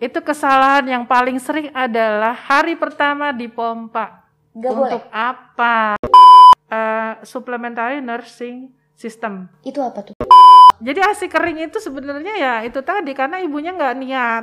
itu kesalahan yang paling sering adalah hari pertama dipompa. Nggak Untuk boleh. apa? Eh, supplementary nursing system. Itu apa tuh? Jadi asi kering itu sebenarnya ya itu tadi karena ibunya nggak niat.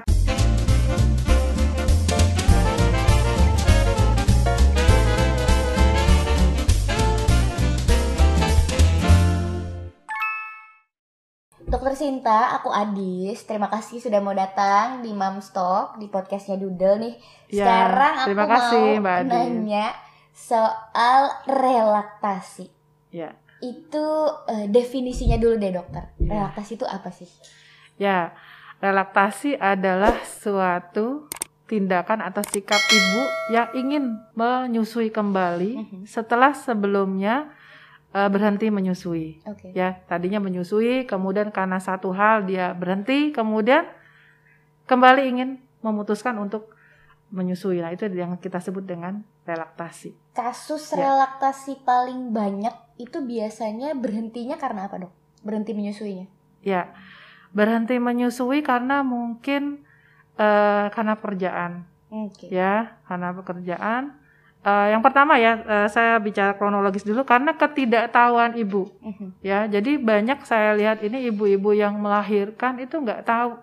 Dokter Sinta, aku Adis. Terima kasih sudah mau datang di Mom Talk di podcastnya Doodle nih. Ya, Sekarang aku terima kasih, mau Mbak Adis. nanya soal relaktasi. Ya. Itu eh, definisinya dulu deh dokter. Ya. Relaktasi itu apa sih? Ya, relaktasi adalah suatu tindakan atau sikap ibu yang ingin menyusui kembali Mhm. setelah sebelumnya eh, berhenti menyusui. Oke. Ya, tadinya menyusui, kemudian karena satu hal dia berhenti, kemudian kembali ingin memutuskan untuk menyusui. Nah, itu yang kita sebut dengan relaktasi. Kasus Ya. relaktasi paling banyak itu biasanya berhentinya karena apa dok? Berhenti menyusuinya? Ya, berhenti menyusui karena mungkin eh, karena pekerjaan. Oke. ya karena pekerjaan. Eh, yang pertama ya eh, saya bicara kronologis dulu karena ketidaktahuan ibu. Mhm. ya jadi banyak saya lihat ini ibu-ibu yang melahirkan itu nggak tahu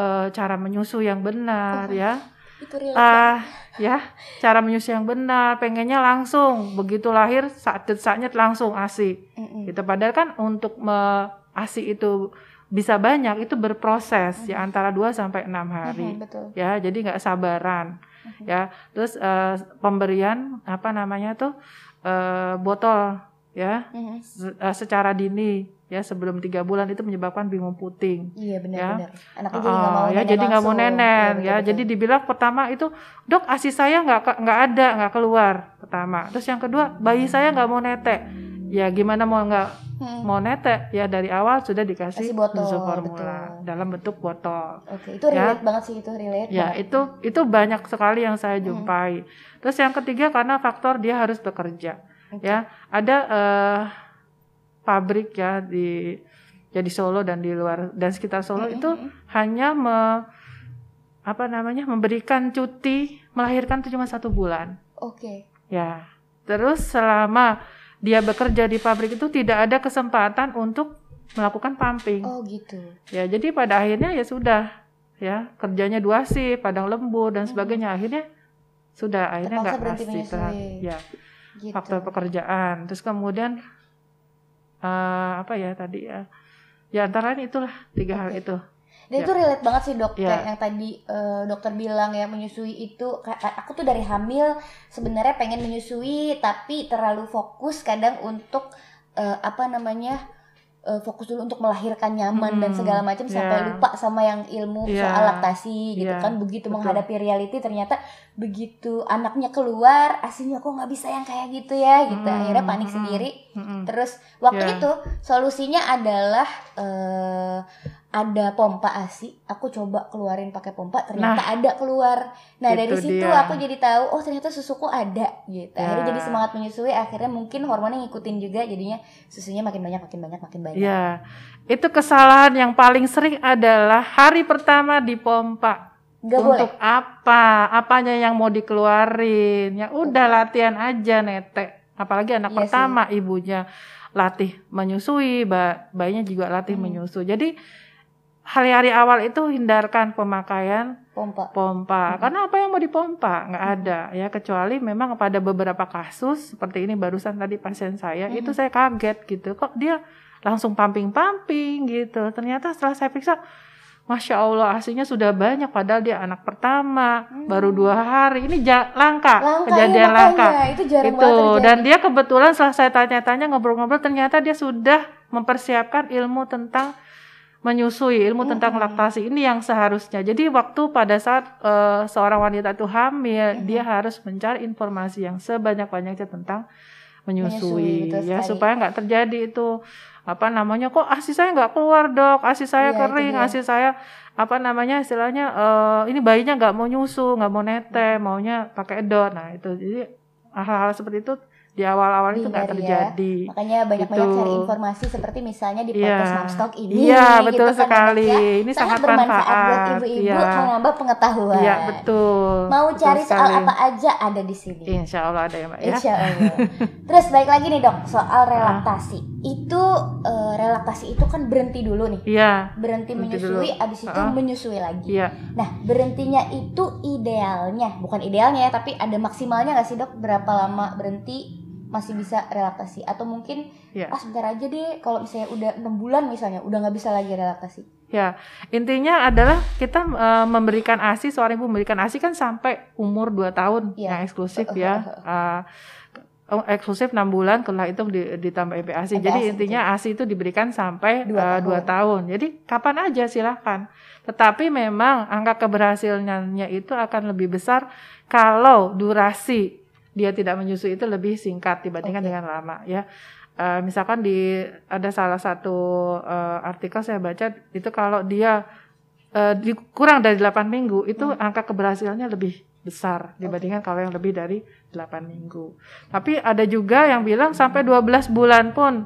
eh, cara menyusui yang benar Oh, ya. Itu ah ya cara menyusui yang benar pengennya langsung. Begitu lahir saat saatnya langsung asi Mm-mm. gitu padahal kan untuk me asi itu bisa banyak itu berproses ya antara 2 sampai enam hari Mhm, betul. ya jadi nggak sabaran Mhm. ya terus eh, pemberian apa namanya tuh eh, botol ya Mhm. se- eh, secara dini ya sebelum tiga bulan itu menyebabkan bingung puting Iya benar-benar. Anaknya jadi Oh, nggak mau ya jadi nggak mau langsung. nenen Iya, ya betul-betul. jadi dibilang pertama itu dok asi saya nggak nggak ada nggak keluar pertama terus yang kedua bayi saya nggak mau netek ya gimana mau nggak Mm-mm. mau netek ya dari awal sudah dikasih Kasih botol, formula betul. dalam bentuk botol Oke, itu Ya. relate banget sih itu relate. Ya, banget. itu itu banyak sekali yang saya jumpai. Terus yang ketiga karena faktor dia harus bekerja. Oke. Ya, ada eh, pabrik ya di ya di Solo dan di luar dan sekitar Solo Mm-mm. itu hanya me, apa namanya memberikan cuti melahirkan itu cuma satu bulan. Oke. Ya, terus selama dia bekerja di pabrik itu tidak ada kesempatan untuk melakukan pumping. Oh gitu. Ya, jadi pada akhirnya ya sudah ya kerjanya dua shift, padang lembur dan sebagainya. Akhirnya sudah akhirnya nggak pasti ya Gitu. faktor pekerjaan. Terus kemudian eh, apa ya tadi ya? Ya antara itulah tiga hal Oke. itu. Dan Ya. itu relate banget sih dok, Ya. kayak yang tadi eh, dokter bilang ya menyusui itu, kayak aku tuh dari hamil sebenarnya pengen menyusui tapi terlalu fokus kadang untuk eh, apa namanya eh, fokus dulu untuk melahirkan nyaman dan Hmm, segala macam sampai ya. lupa sama yang ilmu Ya. soal laktasi gitu Ya, kan begitu betul. menghadapi reality ternyata begitu anaknya keluar aslinya kok nggak bisa yang kayak gitu ya gitu Hmm, akhirnya panik hmm, sendiri Mm-mm. Terus waktu Ya. itu solusinya adalah eh, ada pompa ASI. Aku coba keluarin pakai pompa, ternyata ada keluar. Nah dari itu situ dia. aku jadi tahu, oh ternyata susuku ada gitu. Akhirnya Ya. jadi semangat menyusui. Akhirnya mungkin hormonnya ngikutin juga, jadinya susunya makin banyak, makin banyak, makin banyak. Ya, itu kesalahan yang paling sering adalah hari pertama dipompa. Gak boleh. Untuk apa? Apanya yang mau dikeluarin? Ya udah latihan aja netek. Apalagi anak Iya pertama ibunya latih menyusui, ba- bayinya juga latih Hmm. menyusui. Jadi hari-hari awal itu hindarkan pemakaian Pompa. pompa. Hmm. Karena apa yang mau dipompa? nggak ada ya kecuali memang pada beberapa kasus seperti ini barusan tadi pasien saya Hmm. itu saya kaget gitu. Kok dia langsung pumping-pumping gitu. Ternyata setelah saya periksa Masya Allah aslinya sudah banyak padahal dia anak pertama Hmm. baru dua hari ini ja- langka, Langka, kejadian iya, langka. Itu jarang itu dan dia kebetulan setelah saya tanya-tanya ngobrol-ngobrol ternyata dia sudah mempersiapkan ilmu tentang menyusui ilmu tentang Mm-mm. laktasi ini yang seharusnya. Jadi waktu pada saat eh, seorang wanita itu hamil Mm-mm. dia harus mencari informasi yang sebanyak-banyaknya tentang Menyusui, menyusui, ya sekali. supaya nggak terjadi itu apa namanya kok asi saya nggak keluar dok? Asi saya Iya, itu kering asi saya apa namanya istilahnya eh, ini bayinya nggak mau nyusu nggak mau nete maunya pakai edot nah itu. Jadi hal-hal seperti itu di awal-awal itu nggak ya. terjadi. Makanya banyak-banyak Gitu. cari informasi seperti misalnya di Iya. podcast Mamstock ini. Iya, gitu betul kan, sekali. Dok, ya. Ini sangat sangat bermanfaat buat ibu-ibu Iya. menambah pengetahuan. Iya, betul. Mau Betul cari soal sekali. Iya. apa aja ada di sini. Insya Allah ada ya, Mbak ya. Insya Allah. Terus baik lagi nih dok soal relaktasi. Itu eh, relaktasi itu kan berhenti dulu nih. Iya, Berhenti Berhenti menyusui, dulu. abis itu Ah. menyusui lagi. iya. Nah berhentinya itu idealnya, bukan idealnya ya, tapi ada maksimalnya nggak sih dok? Berapa lama berhenti masih bisa relaksasi? Atau mungkin Iya. ah sebentar aja deh, kalau misalnya udah enam bulan misalnya, udah nggak bisa lagi relaksasi. Ya, intinya adalah kita eh, memberikan ASI, seorang ibu memberikan ASI kan sampai umur 2 tahun Iya. yang eksklusif ya. Oh, eksklusif 6 bulan, setelah itu di- ditambah MP ASI. MP Jadi intinya ASI itu diberikan sampai Dua 2 tahun. Jadi kapan aja silahkan. Tetapi memang angka keberhasilannya itu akan lebih besar kalau durasi dia tidak menyusui itu lebih singkat dibandingkan Oke. dengan lama ya. Eh, misalkan di ada salah satu eh, artikel saya baca itu kalau dia di- kurang dari 8 minggu itu Hmm. angka keberhasilannya lebih besar dibandingkan kalau yang lebih dari 8 minggu. Tapi ada juga yang bilang sampai 12 bulan pun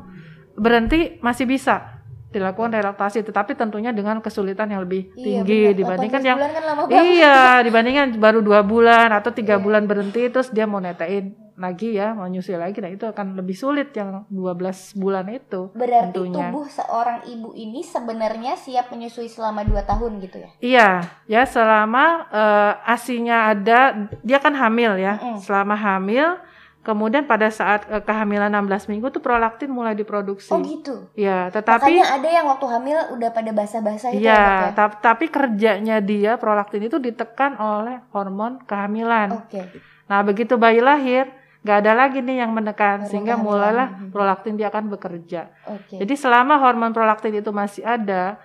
berhenti masih bisa dilakukan relaksasi tetapi tentunya dengan kesulitan yang lebih Iya, tinggi benar. dibandingkan 18 yang kan lama. Iya, dibandingkan baru dua bulan atau tiga Iya. bulan berhenti terus dia mau netain lagi ya, mau nyusul lagi, nah itu akan lebih sulit yang 12 bulan itu. Berarti tentunya. tubuh seorang ibu ini sebenarnya siap menyusui selama 2 tahun gitu ya? Iya, ya selama eh, asinya ada, dia kan hamil ya. Mm-mm. Selama hamil, kemudian pada saat eh, kehamilan 16 minggu tuh prolaktin mulai diproduksi. Oh gitu. Ya, tetapi Makanya ada yang waktu hamil udah pada basah-basah itu ya, Iya, ya? tap- tapi kerjanya dia prolaktin itu ditekan oleh hormon kehamilan. Oke. Nah, begitu bayi lahir, nggak ada lagi nih yang menekan, Hormon sehingga kehamilan. mulailah Mhm. prolaktin dia akan bekerja. Oke. Jadi selama hormon prolaktin itu masih ada,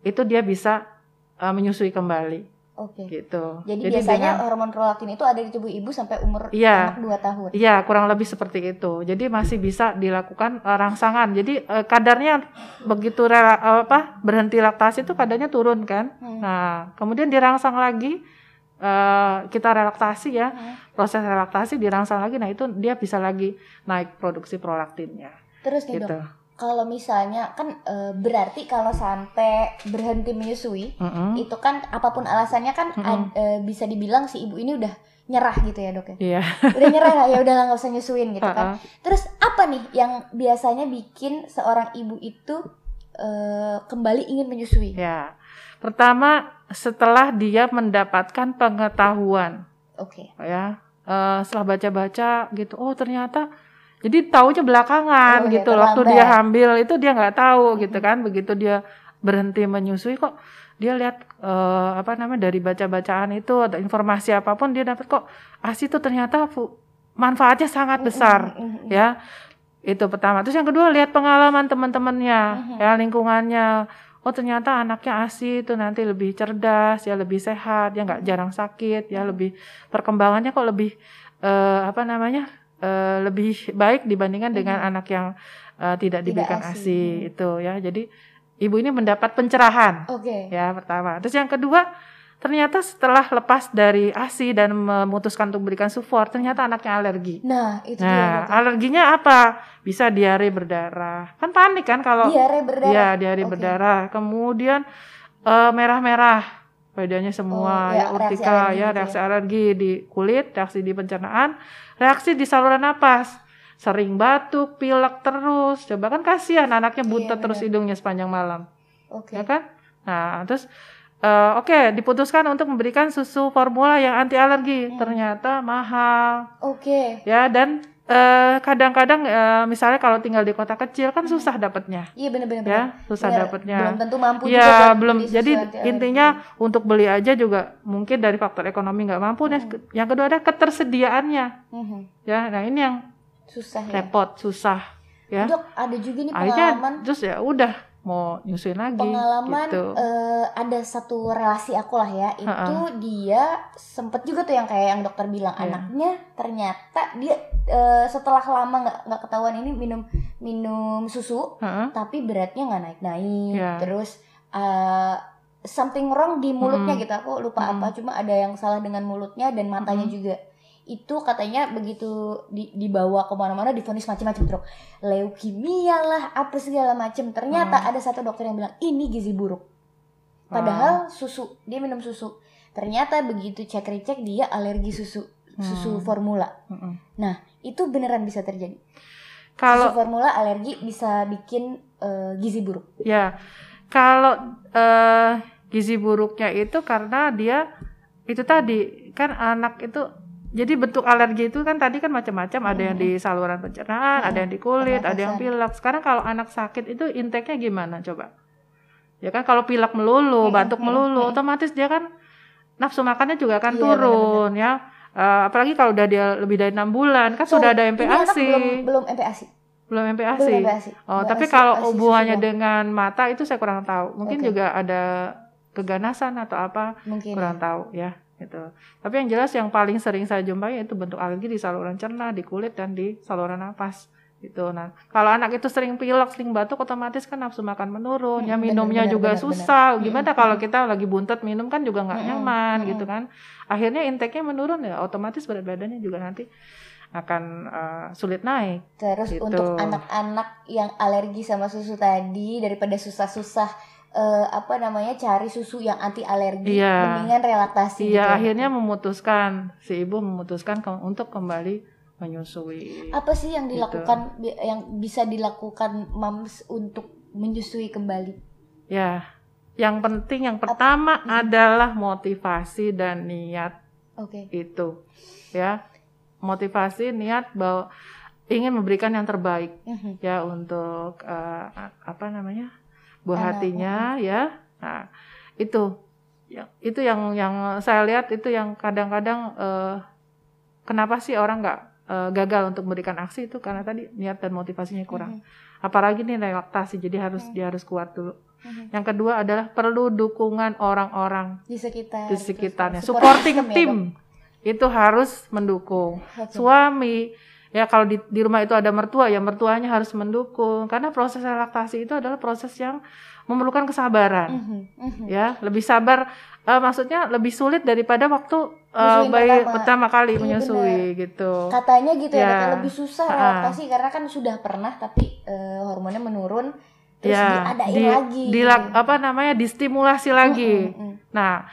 itu dia bisa uh, menyusui kembali, Oke. gitu. Jadi, biasanya dengan- hormon prolaktin itu ada di tubuh ibu sampai umur Iya. anak 2 tahun. Iya, kurang lebih seperti itu. Jadi masih bisa dilakukan uh, rangsangan. Jadi uh, kadarnya begitu rela, uh, apa berhenti laktasi itu kadarnya turun kan. Hmm. Nah, kemudian dirangsang lagi, uh, kita relaksasi ya, Hmm. proses relaksasi dirangsang lagi. Nah itu dia bisa lagi naik produksi prolaktinnya. Terus nih Gitu. dok, kalau misalnya kan eh, berarti kalau sampai berhenti menyusui, Mm-mm. itu kan apa pun alasannya kan Mm-mm. ad- eh, bisa dibilang si ibu ini udah nyerah gitu ya dok ya. Iya. Udah nyerah lah ya udah nggak usah nyusuin gitu kan. Ha-ha. Terus apa nih yang biasanya bikin seorang ibu itu eh, kembali ingin menyusui? Ya. Pertama setelah dia mendapatkan pengetahuan, Oke. ya, eh, setelah baca-baca gitu, oh ternyata jadi taunya belakangan Oh, ya, gitu. Waktu terlambat. dia hamil itu dia nggak tahu gitu kan. Begitu dia berhenti menyusui kok dia lihat eh, apa namanya dari baca-bacaan itu atau informasi apa pun dia dapat kok ASI itu ternyata manfaatnya sangat besar. Mm, mm, mm, mm. ya itu pertama terus yang kedua lihat pengalaman teman-temannya Mhm. ya lingkungannya oh ternyata anaknya asi itu nanti lebih cerdas ya lebih sehat ya nggak jarang sakit ya lebih perkembangannya kok lebih eh, apa namanya eh, lebih baik dibandingkan dengan Mhm. anak yang eh, tidak diberikan ASI. asi Mhm. itu ya jadi ibu ini mendapat pencerahan Oke. ya pertama terus yang kedua ternyata setelah lepas dari asi dan memutuskan untuk berikan support ternyata anaknya alergi Nah, itu dia. Nah, Dok. alerginya apa? Bisa diare berdarah. Kan panik kan kalau Diare berdarah. Iya, diare Oke. berdarah. Kemudian eh, merah-merah badannya Oh, semua ya, ya, reaksi urtika ya, gitu reaksi alergi di kulit, reaksi di pencernaan, reaksi di saluran napas. Sering batuk, pilek terus. Coba kan kasihan anaknya buta Iya, terus hidungnya sepanjang malam, Oke. ya kan? Nah, terus eh, oke, diputuskan untuk memberikan susu formula yang anti alergi. Hmm. Ternyata mahal Oke. ya dan eh, kadang-kadang eh, misalnya kalau tinggal di kota kecil kan susah dapatnya Iya benar-benar. ya susah Benar. dapatnya Belum tentu mampu juga ya buat belum jadi intinya untuk beli aja juga mungkin dari faktor ekonomi nggak mampu Hmm. yang kedua ada ketersediaannya Mhm. ya nah ini yang susah ya. repot susah ya Dok, ada juga nih akhirnya pengalaman terus ya udah mau nyusuin lagi pengalaman gitu eh, ada satu relasi aku lah ya itu dia sempet juga tuh yang kayak yang dokter bilang Iya. anaknya ternyata dia eh, setelah lama nggak nggak ketahuan ini minum minum susu Heeh. tapi beratnya nggak naik naik Iya. terus eh, something wrong di mulutnya Mm. gitu aku lupa Mm. apa cuma ada yang salah dengan mulutnya dan matanya Mm. juga itu katanya begitu di, dibawa ke mana-mana difonis macam-macam dok leukemia lah apa segala macam. Ternyata Hmm. ada satu dokter yang bilang ini gizi buruk. Padahal susu dia minum susu. Ternyata begitu cek recek dia alergi susu susu Hmm. formula. Mm-mm. itu beneran bisa terjadi. Kalau susu formula alergi bisa bikin eh, gizi buruk. Ya, kalau eh, gizi buruknya itu karena dia itu tadi kan anak itu jadi bentuk alergi itu kan tadi kan macam-macam ada yang di saluran pencernaan, ada yang di kulit, ada yang pilek. Sekarang kalau anak sakit itu intake-nya gimana coba? Ya kan kalau pilek melulu, Mm, batuk melulu, mm. otomatis dia kan nafsu makannya juga akan Iya, turun ya. Eh, apalagi kalau udah dia lebih dari enam bulan kan sudah ada MPASI, belum belum MPASI belum MPASI. belum MPASI Oh, Nggak tapi kalau hubungannya dengan mata itu saya kurang tahu. Mungkin Oke. juga ada keganasan atau apa, mungkin kurang tahu ya, gitu. Tapi yang jelas yang paling sering saya jumpai itu bentuk alergi di saluran cerna, di kulit dan di saluran nafas. Gitu. Nah, kalau anak itu sering pilek, sering batuk, otomatis kan nafsu makan menurun. ya Mm, bener, minumnya bener, juga bener, susah. bener. Gimana Mm, kalau kita lagi buntet minum kan juga nggak nyaman mm, gitu kan. Akhirnya intake-nya menurun ya, otomatis berat badannya juga nanti akan eh, sulit naik. Terus Gitu. untuk anak-anak yang alergi sama susu tadi daripada susah-susah eh, apa namanya cari susu yang anti alergi, Iya. mendingan relaktasi. Iya, gitu. akhirnya memutuskan si ibu memutuskan ke- untuk kembali menyusui. Apa sih yang Gitu. dilakukan bi- yang bisa dilakukan moms untuk menyusui kembali? Ya, yang penting yang pertama adalah motivasi dan niat Oke. itu, ya, motivasi niat bahwa ingin memberikan yang terbaik Mhm. ya untuk eh, apa namanya buah Anak, hatinya ya. Nah, itu yang itu yang yang saya lihat itu yang kadang-kadang eh, kenapa sih orang nggak eh, gagal untuk memberikan aksi itu karena tadi niat dan motivasinya kurang. Mhm. Apalagi nih relaktasi jadi harus Hmm. dia harus kuat dulu. Mhm. Yang kedua adalah perlu dukungan orang-orang Di sekitar. di sekitarnya. support Supporting ya, team Dok? itu harus mendukung. Oke. Suami ya kalau di, di rumah itu ada mertua ya mertuanya harus mendukung karena proses relaksasi itu adalah proses yang memerlukan kesabaran Mhm, mhm. ya lebih sabar eh, maksudnya lebih sulit daripada waktu Nyusuin bayi pertama. pertama, kali Iya, menyusui gitu. Katanya gitu ya, Ya. Lebih susah Ah. relaksasi karena kan sudah pernah tapi eh, hormonnya menurun terus ya, diadain di, lagi. dilak- gitu. apa namanya distimulasi lagi. Mhm, mhm. Nah,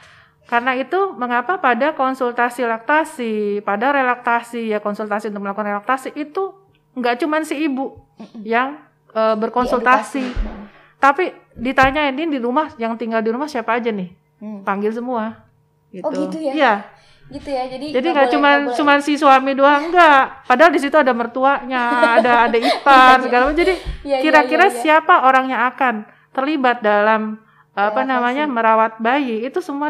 karena itu mengapa pada konsultasi laktasi, pada relaktasi ya konsultasi untuk melakukan relaktasi itu nggak cuman si ibu yang eh, berkonsultasi, Diedukasi. tapi ditanya ini di rumah yang tinggal di rumah siapa aja nih, Hmm. panggil semua. Gitu. Oh, gitu ya? Iya. Gitu ya. Jadi Jadi nggak cuman boleh- cuman si suami doang enggak. Padahal di situ ada mertuanya, ada ada ipar segala macam. Jadi Iya, iya, kira-kira iya, iya. siapa orang yang akan terlibat dalam apa Relaksasi. namanya merawat bayi itu semua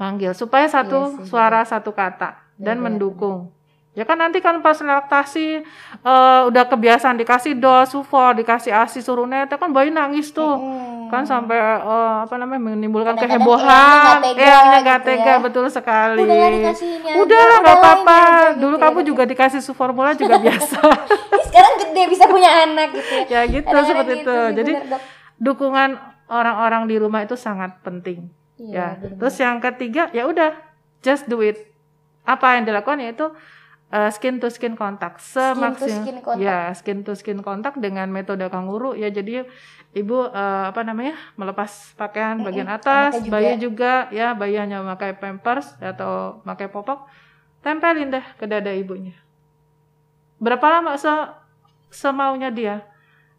dipanggil supaya satu Iya suara satu kata dan Benar, mendukung. Ya kan nanti kan pas relaksasi eh, udah kebiasaan dikasih dos, sufor, dikasih asi suruh nete kan bayi nangis tuh. Kan sampai eh, apa namanya menimbulkan Kadang-kadang kehebohan. eyangnya nggak tega Eyangnya nggak gitu tega ya. betul sekali. Udah lah nggak apa-apa. gitu Dulu ya, kamu juga dikasih suformula juga biasa. Sekarang gede bisa punya anak gitu ya. ya gitu Kadang-kadang seperti gitu itu. sih, Jadi bener, dukungan orang-orang di rumah itu sangat penting. Iya, ya. bener-bener. Terus yang ketiga ya udah just do it. Apa yang dilakukan yaitu uh, skin to skin kontak semaksimal skin contact. ya skin to skin kontak dengan metode kanguru ya jadi ibu uh, apa namanya melepas pakaian bagian atas juga. bayi juga ya bayi hanya memakai pampers atau pakai popok tempelin deh ke dada ibunya berapa lama se semaunya dia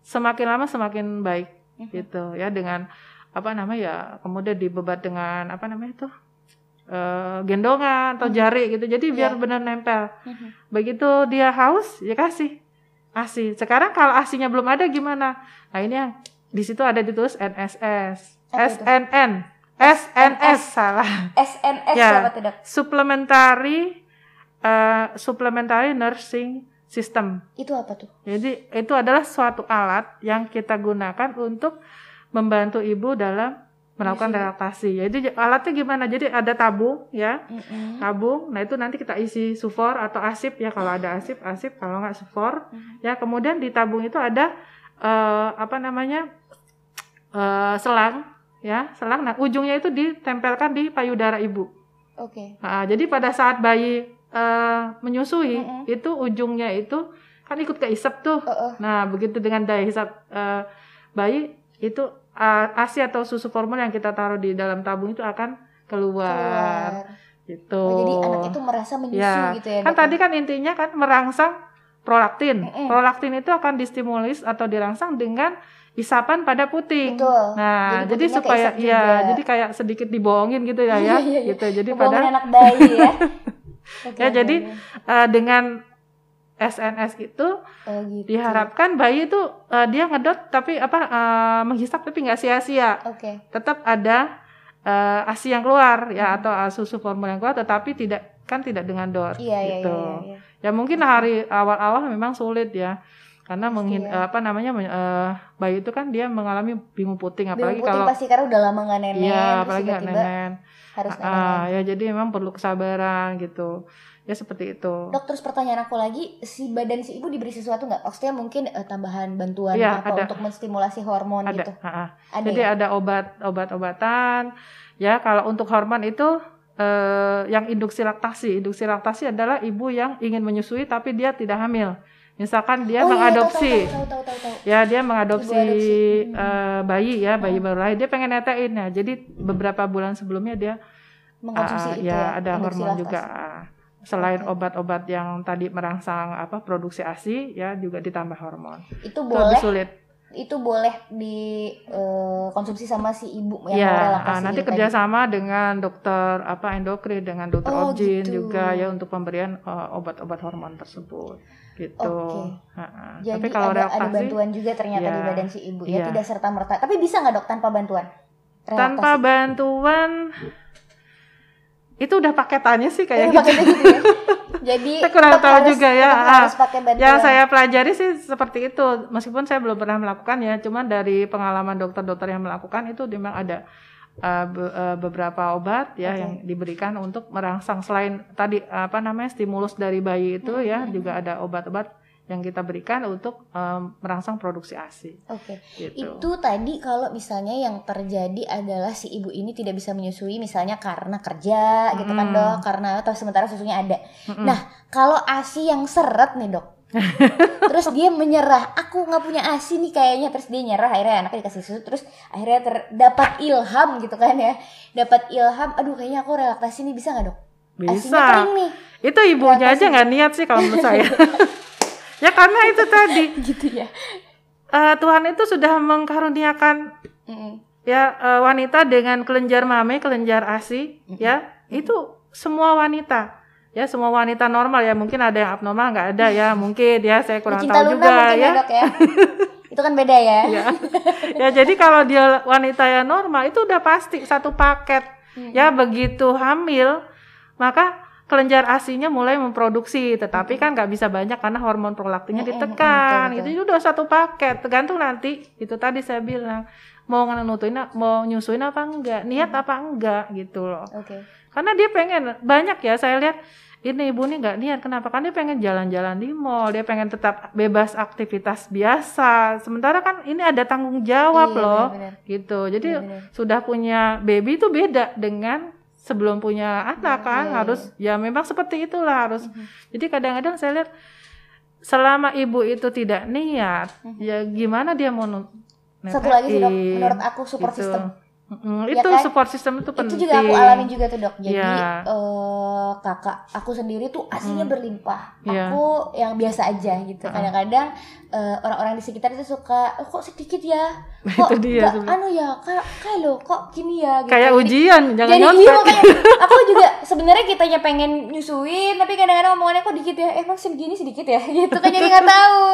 semakin lama semakin baik gitu ya dengan apa namanya ya kemudian dibebat dengan apa namanya itu eh, gendongan atau Hmm. jari gitu jadi biar Iya. benar nempel Mhm. begitu dia haus ya kasih asi sekarang kalau asinya belum ada gimana nah ini yang di situ ada ditulis NSS? SNN SNS salah SNS Ya. apa dok? supplementary eh, supplementary nursing system Itu apa tuh? jadi itu adalah suatu alat yang kita gunakan untuk membantu ibu dalam melakukan Menyusui. relaksasi. Jadi alatnya gimana? Jadi ada tabung ya, Mm-mm. tabung. Nah itu nanti kita isi sufor atau asip ya kalau ada asip asip kalau nggak sufor Mhm. ya. Kemudian di tabung itu ada eh, apa namanya eh, selang ya selang. Nah ujungnya itu ditempelkan di payudara ibu. Oke. Nah, jadi pada saat bayi eh, menyusui Mm-mm. itu ujungnya itu kan ikut ke isap tuh. Heeh. Nah, begitu dengan daya hisap eh, bayi itu ASI atau susu formula yang kita taruh di dalam tabung itu akan keluar, Keluar. gitu. Oh, jadi anak itu merasa menyusu Ya, gitu ya. kan dok? tadi kan intinya kan merangsang prolaktin. Mm-mm. Prolaktin itu akan distimulis atau dirangsang dengan isapan pada puting. Betul. Nah, Jadi jadi, supaya ya, juga. jadi kayak sedikit dibohongin gitu ya, Iya, ya, iya, iya. gitu. Jadi pada anak bayi ya. Oke, Ya, oke, jadi eh, dengan SNS itu Oh, gitu. diharapkan bayi itu eh, dia ngedot tapi apa eh, menghisap tapi nggak sia-sia. Oke. Tetap ada eh, ASI yang keluar Hmm. ya atau eh, susu formula yang keluar tetapi tidak kan tidak dengan dot Iya, iya, gitu. iya, iya. Ya mungkin hari awal-awal memang sulit ya. Karena Pasti menghin, ya. eh, apa namanya eh, bayi itu kan dia mengalami bingung puting apalagi Bingung puting kalau pasti karena udah lama nggak nenen, iya apalagi nggak nenen. harus nenen. Ah, ya jadi memang perlu kesabaran gitu. Ya seperti itu. Dok, terus pertanyaan aku lagi, si badan si ibu diberi sesuatu nggak? Maksudnya mungkin eh, tambahan bantuan Iya, apa ada. untuk menstimulasi hormon ada. gitu? Ada Jadi ya? ada obat obat-obatan. Ya kalau untuk hormon itu eh, yang induksi laktasi. Induksi laktasi adalah ibu yang ingin menyusui tapi dia tidak hamil. Misalkan dia oh, iya, mengadopsi. Tahu, tahu, tahu, tahu, tahu. Ya dia mengadopsi. Hmm. eh, bayi ya bayi Hmm. baru lahir dia pengen netein ya jadi beberapa bulan sebelumnya dia Mengkonsumsi ah, itu ya ya, ada hormon laktasi. juga ah. Selain obat-obat yang tadi merangsang apa produksi ASI ya juga ditambah hormon Itu itu boleh, lebih sulit itu boleh dikonsumsi sama si ibu yang ya nanti itu tadi. kerjasama dengan dokter apa endokrin dengan dokter Oh, objin gitu. juga ya untuk pemberian eh, obat-obat hormon tersebut gitu ah. Jadi tapi kalau ada, ada bantuan juga ternyata ya, di badan si ibu ya, iya. tidak serta merta. Tapi bisa nggak dok tanpa bantuan? tanpa Relaksasi. bantuan itu udah paketannya sih kayak gitu gitu ya. Jadi Saya kurang tahu harus- juga ya. Ah, harus pakai bantuan. Yang saya pelajari sih seperti itu, meskipun saya belum pernah melakukan ya, cuman dari pengalaman dokter-dokter yang melakukan itu memang ada uh, be- uh, beberapa obat ya Oke. yang diberikan untuk merangsang selain tadi apa namanya stimulus dari bayi itu ya, Mhm. juga ada obat-obat yang kita berikan untuk um, merangsang produksi ASI Oke. gitu. Itu tadi kalau misalnya yang terjadi adalah si ibu ini tidak bisa menyusui misalnya karena kerja gitu kan Mm. dok, karena atau sementara susunya ada. Mm-mm. Nah kalau ASI yang seret nih dok, terus dia menyerah, aku nggak punya ASI nih kayaknya, terus dia nyerah akhirnya anaknya dikasih susu, terus akhirnya terdapat ilham gitu kan ya, dapat ilham, aduh kayaknya aku relaksasi nih bisa nggak dok? Asinya bisa. kering nih, Itu ibunya Relaksasi. aja nggak niat sih kalau menurut saya. ya karena itu tadi gitu ya. uh, Tuhan itu sudah mengkaruniakan Mm-mm. ya eh, wanita dengan kelenjar mame, kelenjar ASI, ya itu semua wanita, ya semua wanita normal ya mungkin ada yang abnormal nggak ada ya mungkin ya saya kurang Cinta tahu Luna juga ya ya. dok ya. itu kan beda ya. ya. ya jadi kalau dia wanita yang normal itu udah pasti satu paket Mm-mm. ya begitu hamil maka kelenjar asinya mulai memproduksi tetapi kan nggak bisa banyak karena hormon prolaktinnya ditekan betul. itu udah satu paket tergantung nanti itu tadi saya bilang mau nutuin mau nyusuin apa enggak niat apa enggak gitu loh Oke. karena dia pengen banyak ya saya lihat ini ibu ini nggak niat kenapa kan dia pengen jalan-jalan di mall dia pengen tetap bebas aktivitas biasa sementara kan ini ada tanggung jawab Iya, loh benar-benar. gitu jadi Benar-benar. sudah punya baby itu beda dengan sebelum punya anak Iya, kan iya, harus ya memang seperti itulah harus Mhm. jadi kadang-kadang saya lihat selama ibu itu tidak niat Mhm. ya gimana dia mau Satu lagi sih dok, menurut aku support gitu. system. Mm, Ya itu kan? support system itu penting Itu juga aku alamin juga tuh dok. Jadi Iya. eh, kakak aku sendiri tuh aslinya Mm. berlimpah. Iya. Aku yang biasa aja gitu. Kadang-kadang eh, orang-orang di sekitar itu suka, oh, kok sedikit ya, kok Itu dia sebenarnya. anu ya, kak, kayak lo kok gini ya. Gitu. kayak Jadi- ujian jangan jadi iya nyontek makanya aku juga sebenarnya kitanya pengen nyusuin tapi kadang-kadang omongannya kok dikit ya emang segini sedikit ya gitu kan jadi nggak tahu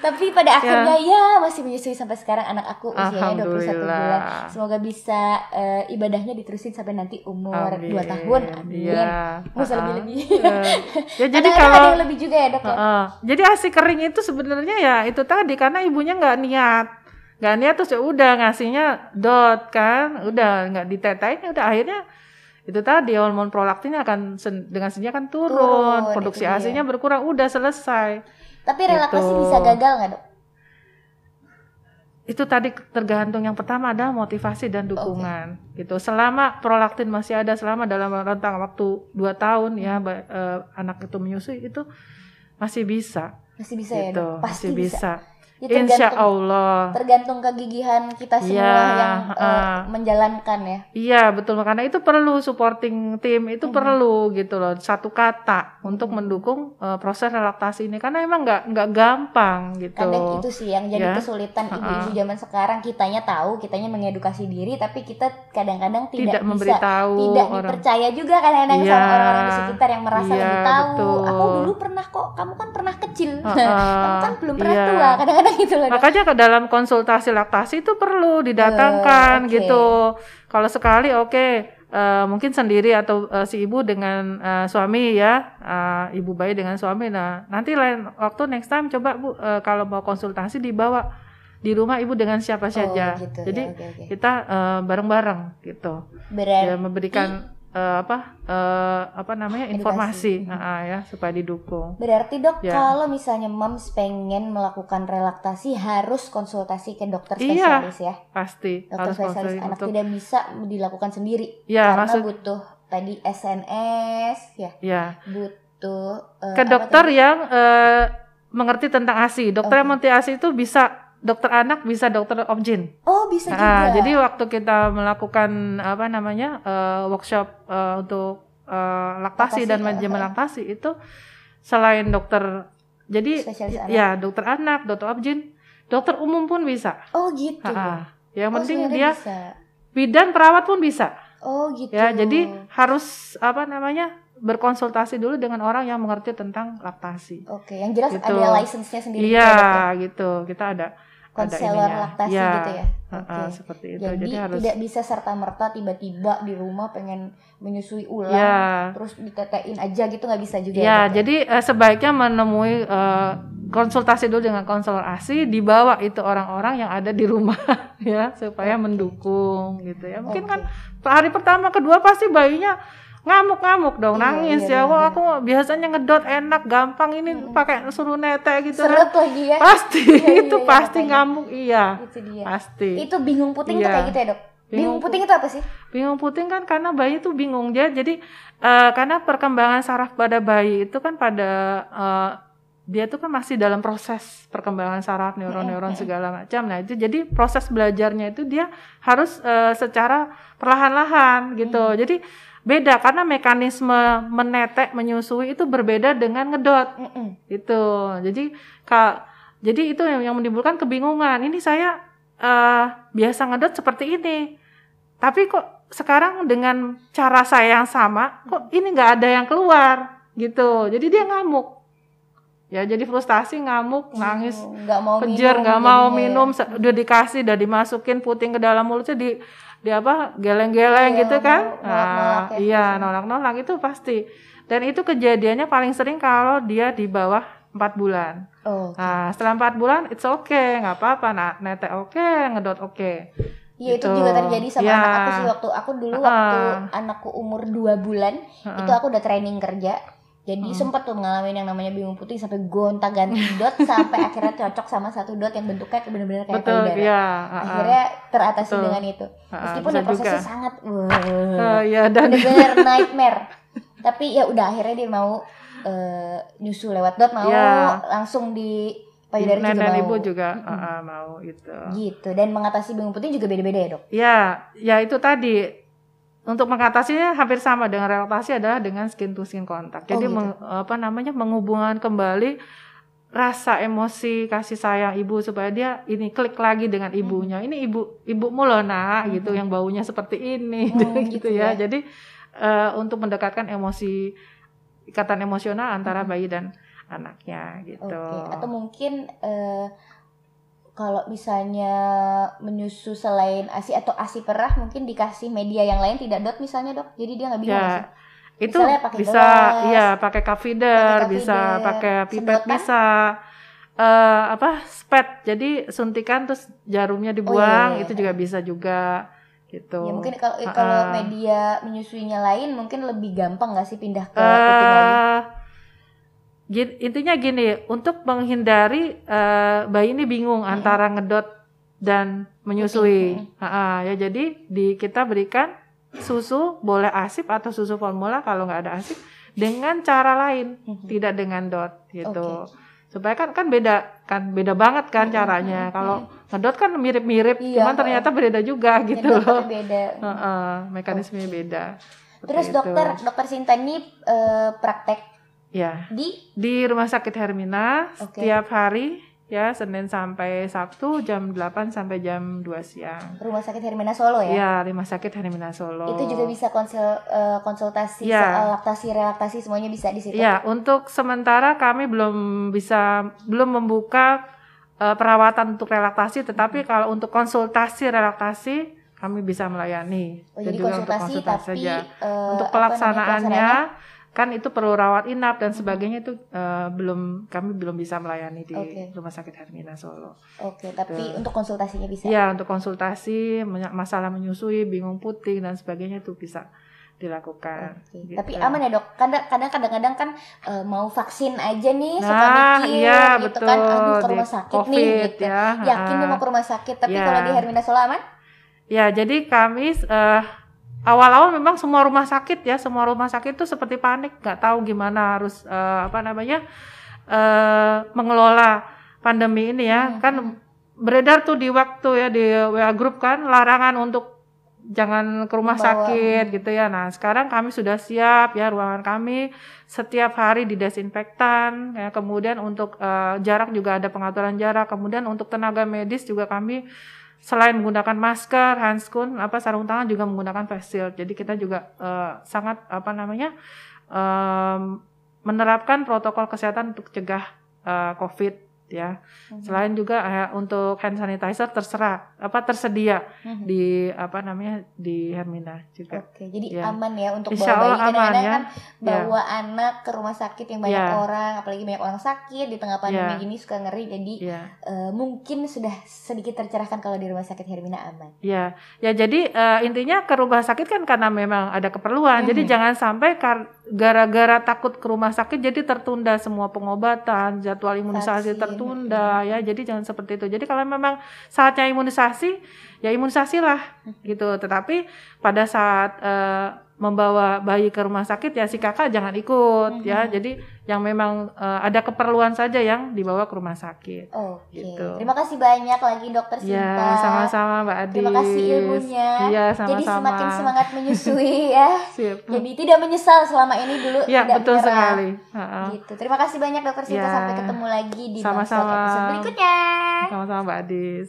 tapi pada akhirnya ya masih menyusui sampai sekarang anak aku usianya 21 bulan semoga bisa eh, ibadahnya diterusin sampai nanti umur Amin. 2 tahun amin Iya. Nggak usah Ha-ha. lebih-lebih. Eh, ya jadi Kadang-kadang kalau ada yang lebih juga ya dok ya Heeh. Jadi asi kering itu sebenarnya ya itu tadi karena ibunya nggak niat, nggak niat terus ya udah ngasihnya dot kan, udah nggak ditetain ya udah akhirnya itu tadi hormon prolaktinnya akan dengan sendirinya kan turun, Turun, produksi asinya berkurang, udah selesai. tapi relaksasi Gitu. bisa gagal nggak dok itu tadi tergantung yang pertama adalah motivasi dan dukungan gitu. Selama prolaktin masih ada selama dalam rentang waktu 2 tahun ya ba- eh, anak itu menyusui itu masih bisa Masih bisa ya, gitu. Dok? Pasti masih bisa. bisa. Ya, Insya tergantung, Allah. tergantung kegigihan kita semua Iya, yang eh, ah. menjalankan ya. Iya betul karena itu perlu supporting tim itu Mhm. perlu gitu loh satu kata untuk Mhm. mendukung eh, proses relaksasi ini karena emang nggak nggak gampang gitu. Kadang itu sih yang jadi Ya. kesulitan ibu-ibu zaman sekarang. Kitanya tahu, kitanya mengedukasi diri, tapi kita kadang-kadang tidak, tidak, bisa memberitahu tidak orang. dipercaya juga kadang-kadang Iya. sama orang-orang di sekitar yang merasa Iya, lebih tahu. betul. Aku dulu pernah kok, kamu kan pernah kecil, Ha-ha. kamu kan belum pernah Iya. tua. Kadang-kadang gitu loh. Makanya ke dalam konsultasi laktasi itu perlu didatangkan Eh, oke. gitu. Kalau sekali oke eh, mungkin sendiri atau eh, si ibu dengan eh, suami ya, eh, ibu bayi dengan suami. Nah nanti lain waktu next time coba bu eh, kalau mau konsultasi dibawa di rumah ibu dengan siapa saja. Oh, gitu, ya, Jadi oke, oke. kita eh, bareng-bareng gitu, Berarti ya memberikan eh, apa eh, apa namanya Edukasi. informasi, Nah, ya supaya didukung. Berarti dok, Ya. kalau misalnya moms pengen melakukan relaksasi harus konsultasi ke dokter Iya, spesialis ya. Pasti Dokter harus spesialis konsultasi anak untuk tidak bisa dilakukan sendiri ya karena maksud butuh tadi SNS ya, ya butuh eh, ke dokter yang eh, mengerti tentang ASI. Dokter yang Oke. mengerti ASI itu bisa dokter anak, bisa dokter objin. Oh bisa Nah, juga. jadi waktu kita melakukan apa namanya eh, workshop eh, untuk eh, laktasi Laktasi, dan manajemen laktasi itu selain dokter, jadi spesialis anak. ya dokter anak, dokter objin, dokter umum pun bisa. Oh gitu. Ha-ha. Yang Oh, penting dia bisa. bidan perawat pun bisa. Oh gitu. Ya, jadi harus apa namanya berkonsultasi dulu dengan orang yang mengerti tentang laktasi. Oke, yang jelas Gitu. ada license-nya sendiri. Iya, ya, ya? gitu. Kita ada Konselor laktasi Iya, gitu ya. ha-ha, Oke. seperti itu. Jadi, Jadi, harus tidak bisa serta merta tiba-tiba di rumah pengen menyusui ulang ya. terus ditetein aja gitu nggak bisa juga. Ya, Dok, jadi eh, sebaiknya menemui eh, konsultasi dulu dengan konselor ASI, dibawa itu orang-orang yang ada di rumah ya supaya mendukung gitu ya. Mungkin Oke. kan hari pertama kedua pasti bayinya ngamuk-ngamuk dong, Iya, nangis iya, ya. Wah, benar. aku biasanya ngedot enak, gampang ini Mm-mm. pakai suruh netek gitu. seret lagi ya. Pasti Iya, iya, itu iya, pasti makanya. ngamuk iya. Itu dia. Pasti. Itu bingung puting tuh Iya. kayak gitu ya, Dok? Bingung, Bingung puting itu apa sih? Bingung puting kan karena bayi itu bingung dia jadi eh, karena perkembangan saraf pada bayi itu kan pada eh, dia tuh kan masih dalam proses perkembangan saraf neuron-neuron segala macam. Nah, itu jadi proses belajarnya itu dia harus eh, secara perlahan-lahan gitu. Mm. Jadi beda karena mekanisme menetek menyusui itu berbeda dengan ngedot Mm-mm. itu. Jadi kak jadi itu yang, yang menimbulkan kebingungan. Ini saya eh, biasa ngedot seperti ini, tapi kok sekarang dengan cara saya yang sama, kok ini nggak ada yang keluar gitu. Jadi dia ngamuk. Ya jadi frustasi, ngamuk, nangis, Oh, nggak mau minum nggak mau ya. minum, se- udah dikasih, udah dimasukin puting ke dalam mulutnya di di apa geleng-geleng Iya, gitu kan? ya, Nah, iya biasanya. nolak-nolak itu pasti. Dan itu kejadiannya paling sering kalau dia di bawah 4 bulan. Oh, Nah, setelah 4 bulan it's okay, nggak apa-apa. Nah, netek oke, ngedot oke. Iya itu gitu. juga terjadi sama Ya. anak aku sih waktu aku dulu waktu anakku umur 2 bulan itu aku udah training kerja. Jadi Hmm. sempat tuh ngalamin yang namanya bingung putih sampai gonta ganti dot sampai akhirnya cocok sama satu dot yang bentuknya bener-bener kayak Betul, payudara. iya. heeh. Akhirnya teratasi Betul. dengan itu. Heeh, Meskipun bisa ya prosesnya juga. sangat wah, Iya, dan bener-bener nightmare. Tapi ya udah akhirnya dia mau eh, nyusu lewat dot mau Iya. langsung di payudara juga mau. ibu juga Mm-mm. heeh, mau itu. Gitu. Dan mengatasi bingung putih juga beda-beda ya dok. Ya, ya itu tadi. Untuk mengatasinya hampir sama dengan relaksasi adalah dengan skin to skin kontak. Jadi Oh, gitu. meng- apa namanya menghubungkan kembali rasa emosi kasih sayang ibu supaya dia ini klik lagi dengan ibunya. Ini ibu ibumu loh nak gitu Mhm. yang baunya seperti ini Oh, gitu, gitu ya. ya. Jadi eh, untuk mendekatkan emosi ikatan emosional antara Mhm. bayi dan anaknya gitu. Oke, atau mungkin eh, kalau misalnya menyusu selain ASI atau ASI perah mungkin dikasih media yang lain tidak dot misalnya dok, jadi dia nggak bingung nggak Ya, sih? itu Misalnya pakai bisa gelas, ya pakai cup feeder, pakai cup bisa pakai pipet sedotan? bisa eh apa spet jadi suntikan terus jarumnya dibuang iya, iya, itu iya. juga bisa juga gitu Ya mungkin kalau Ah, kalau media menyusuinya lain mungkin lebih gampang nggak sih pindah ke kuping lagi? Intinya gini untuk menghindari eh, bayi ini bingung antara ngedot dan menyusui. Ha-ha, ya jadi di kita berikan susu boleh asip atau susu formula kalau nggak ada asip dengan cara lain, Mhm. tidak dengan dot gitu. Oke. Supaya kan kan beda kan beda banget kan Mhm, caranya. Kalau ngedot kan mirip-mirip, Iya, cuman ternyata beda juga gitu loh. beda. Heeh, mekanismenya beda. Seperti Terus itu. dokter dokter Sinta ini eh, praktek ya di di Rumah Sakit Hermina Oke. setiap hari ya Senin sampai Sabtu jam 8 sampai jam 2 siang. Rumah Sakit Hermina Solo ya. Ya, Rumah Sakit Hermina Solo. Itu juga bisa konsul eh, konsultasi Iya. soal laktasi relaktasi semuanya bisa di situ. Ya, untuk sementara kami belum bisa belum membuka eh, perawatan untuk relaktasi, tetapi kalau untuk konsultasi relaktasi kami bisa melayani. Oh, jadi juga untuk konsultasi tapi saja. eh, untuk apa namanya, pelaksanaannya kan itu perlu rawat inap dan sebagainya itu eh, belum kami belum bisa melayani di Oke. Rumah Sakit Hermina Solo. Oke, tapi Betul. untuk konsultasinya bisa. Ya, untuk konsultasi masalah menyusui, bingung puting dan sebagainya itu bisa dilakukan. Oke, gitu. Tapi aman ya dok. Kadang kadang kadang-kadang kan eh, mau vaksin aja nih suka Nah, mikir iya gitu betul. kan. Aduh ke rumah sakit nih COVID gitu. ya. Yakin nih ha-ha. mau ke rumah sakit. Tapi Ya. kalau di Hermina Solo aman? Ya, jadi kami eh, awal-awal memang semua rumah sakit ya, semua rumah sakit itu seperti panik, nggak tahu gimana harus eh, apa namanya eh, mengelola pandemi ini ya. Hmm. Kan beredar tuh di waktu ya di WA grup kan larangan untuk jangan ke rumah Membawa, sakit gitu ya. Nah, sekarang kami sudah siap ya ruangan kami setiap hari didesinfektan ya. Kemudian untuk eh, jarak juga ada pengaturan jarak. Kemudian untuk tenaga medis juga kami selain menggunakan masker, handscoon, apa sarung tangan juga menggunakan face shield. Jadi kita juga eh, sangat apa namanya em, menerapkan protokol kesehatan untuk cegah eh, COVID ya. Mhm. Selain juga eh, untuk hand sanitizer terserah apa tersedia Mhm. di apa namanya di Hermina juga. Oke, jadi Ya. aman ya untuk Insya bawa bayi. aman Kadang-kadang ya. kan bawa anak ke rumah sakit yang banyak Ya. orang, apalagi banyak orang sakit di tengah pandemi Ya. gini suka ngeri. Jadi Ya, eh, mungkin sudah sedikit tercerahkan kalau di rumah sakit Hermina aman. ya, ya. Jadi eh, intinya ke rumah sakit kan karena memang ada keperluan. Jadi Mhm. jangan sampai kar- gara-gara takut ke rumah sakit jadi tertunda semua pengobatan, jadwal imunisasi Vaksin, tertunda ya. Jadi jangan seperti itu. Jadi kalau memang saatnya imunisasi, ya imunisasilah gitu. Tetapi pada saat eh, membawa bayi ke rumah sakit ya si kakak jangan ikut ya. Mhm. Jadi yang memang eh, ada keperluan saja yang dibawa ke rumah sakit. Oke. Gitu. Terima kasih banyak lagi dokter Sinta. Ya, sama-sama Mbak Adis. Terima kasih ilmunya. Iya, Jadi sama-sama. semakin semangat menyusui ya. Sip. Jadi tidak menyesal selama ini dulu Ya, tidak betul menyerah. sekali. Ha-ha. Gitu. Terima kasih banyak dokter Sinta Ya. sampai ketemu lagi di Sama-sama. Episode berikutnya. Sama-sama Mbak Adis.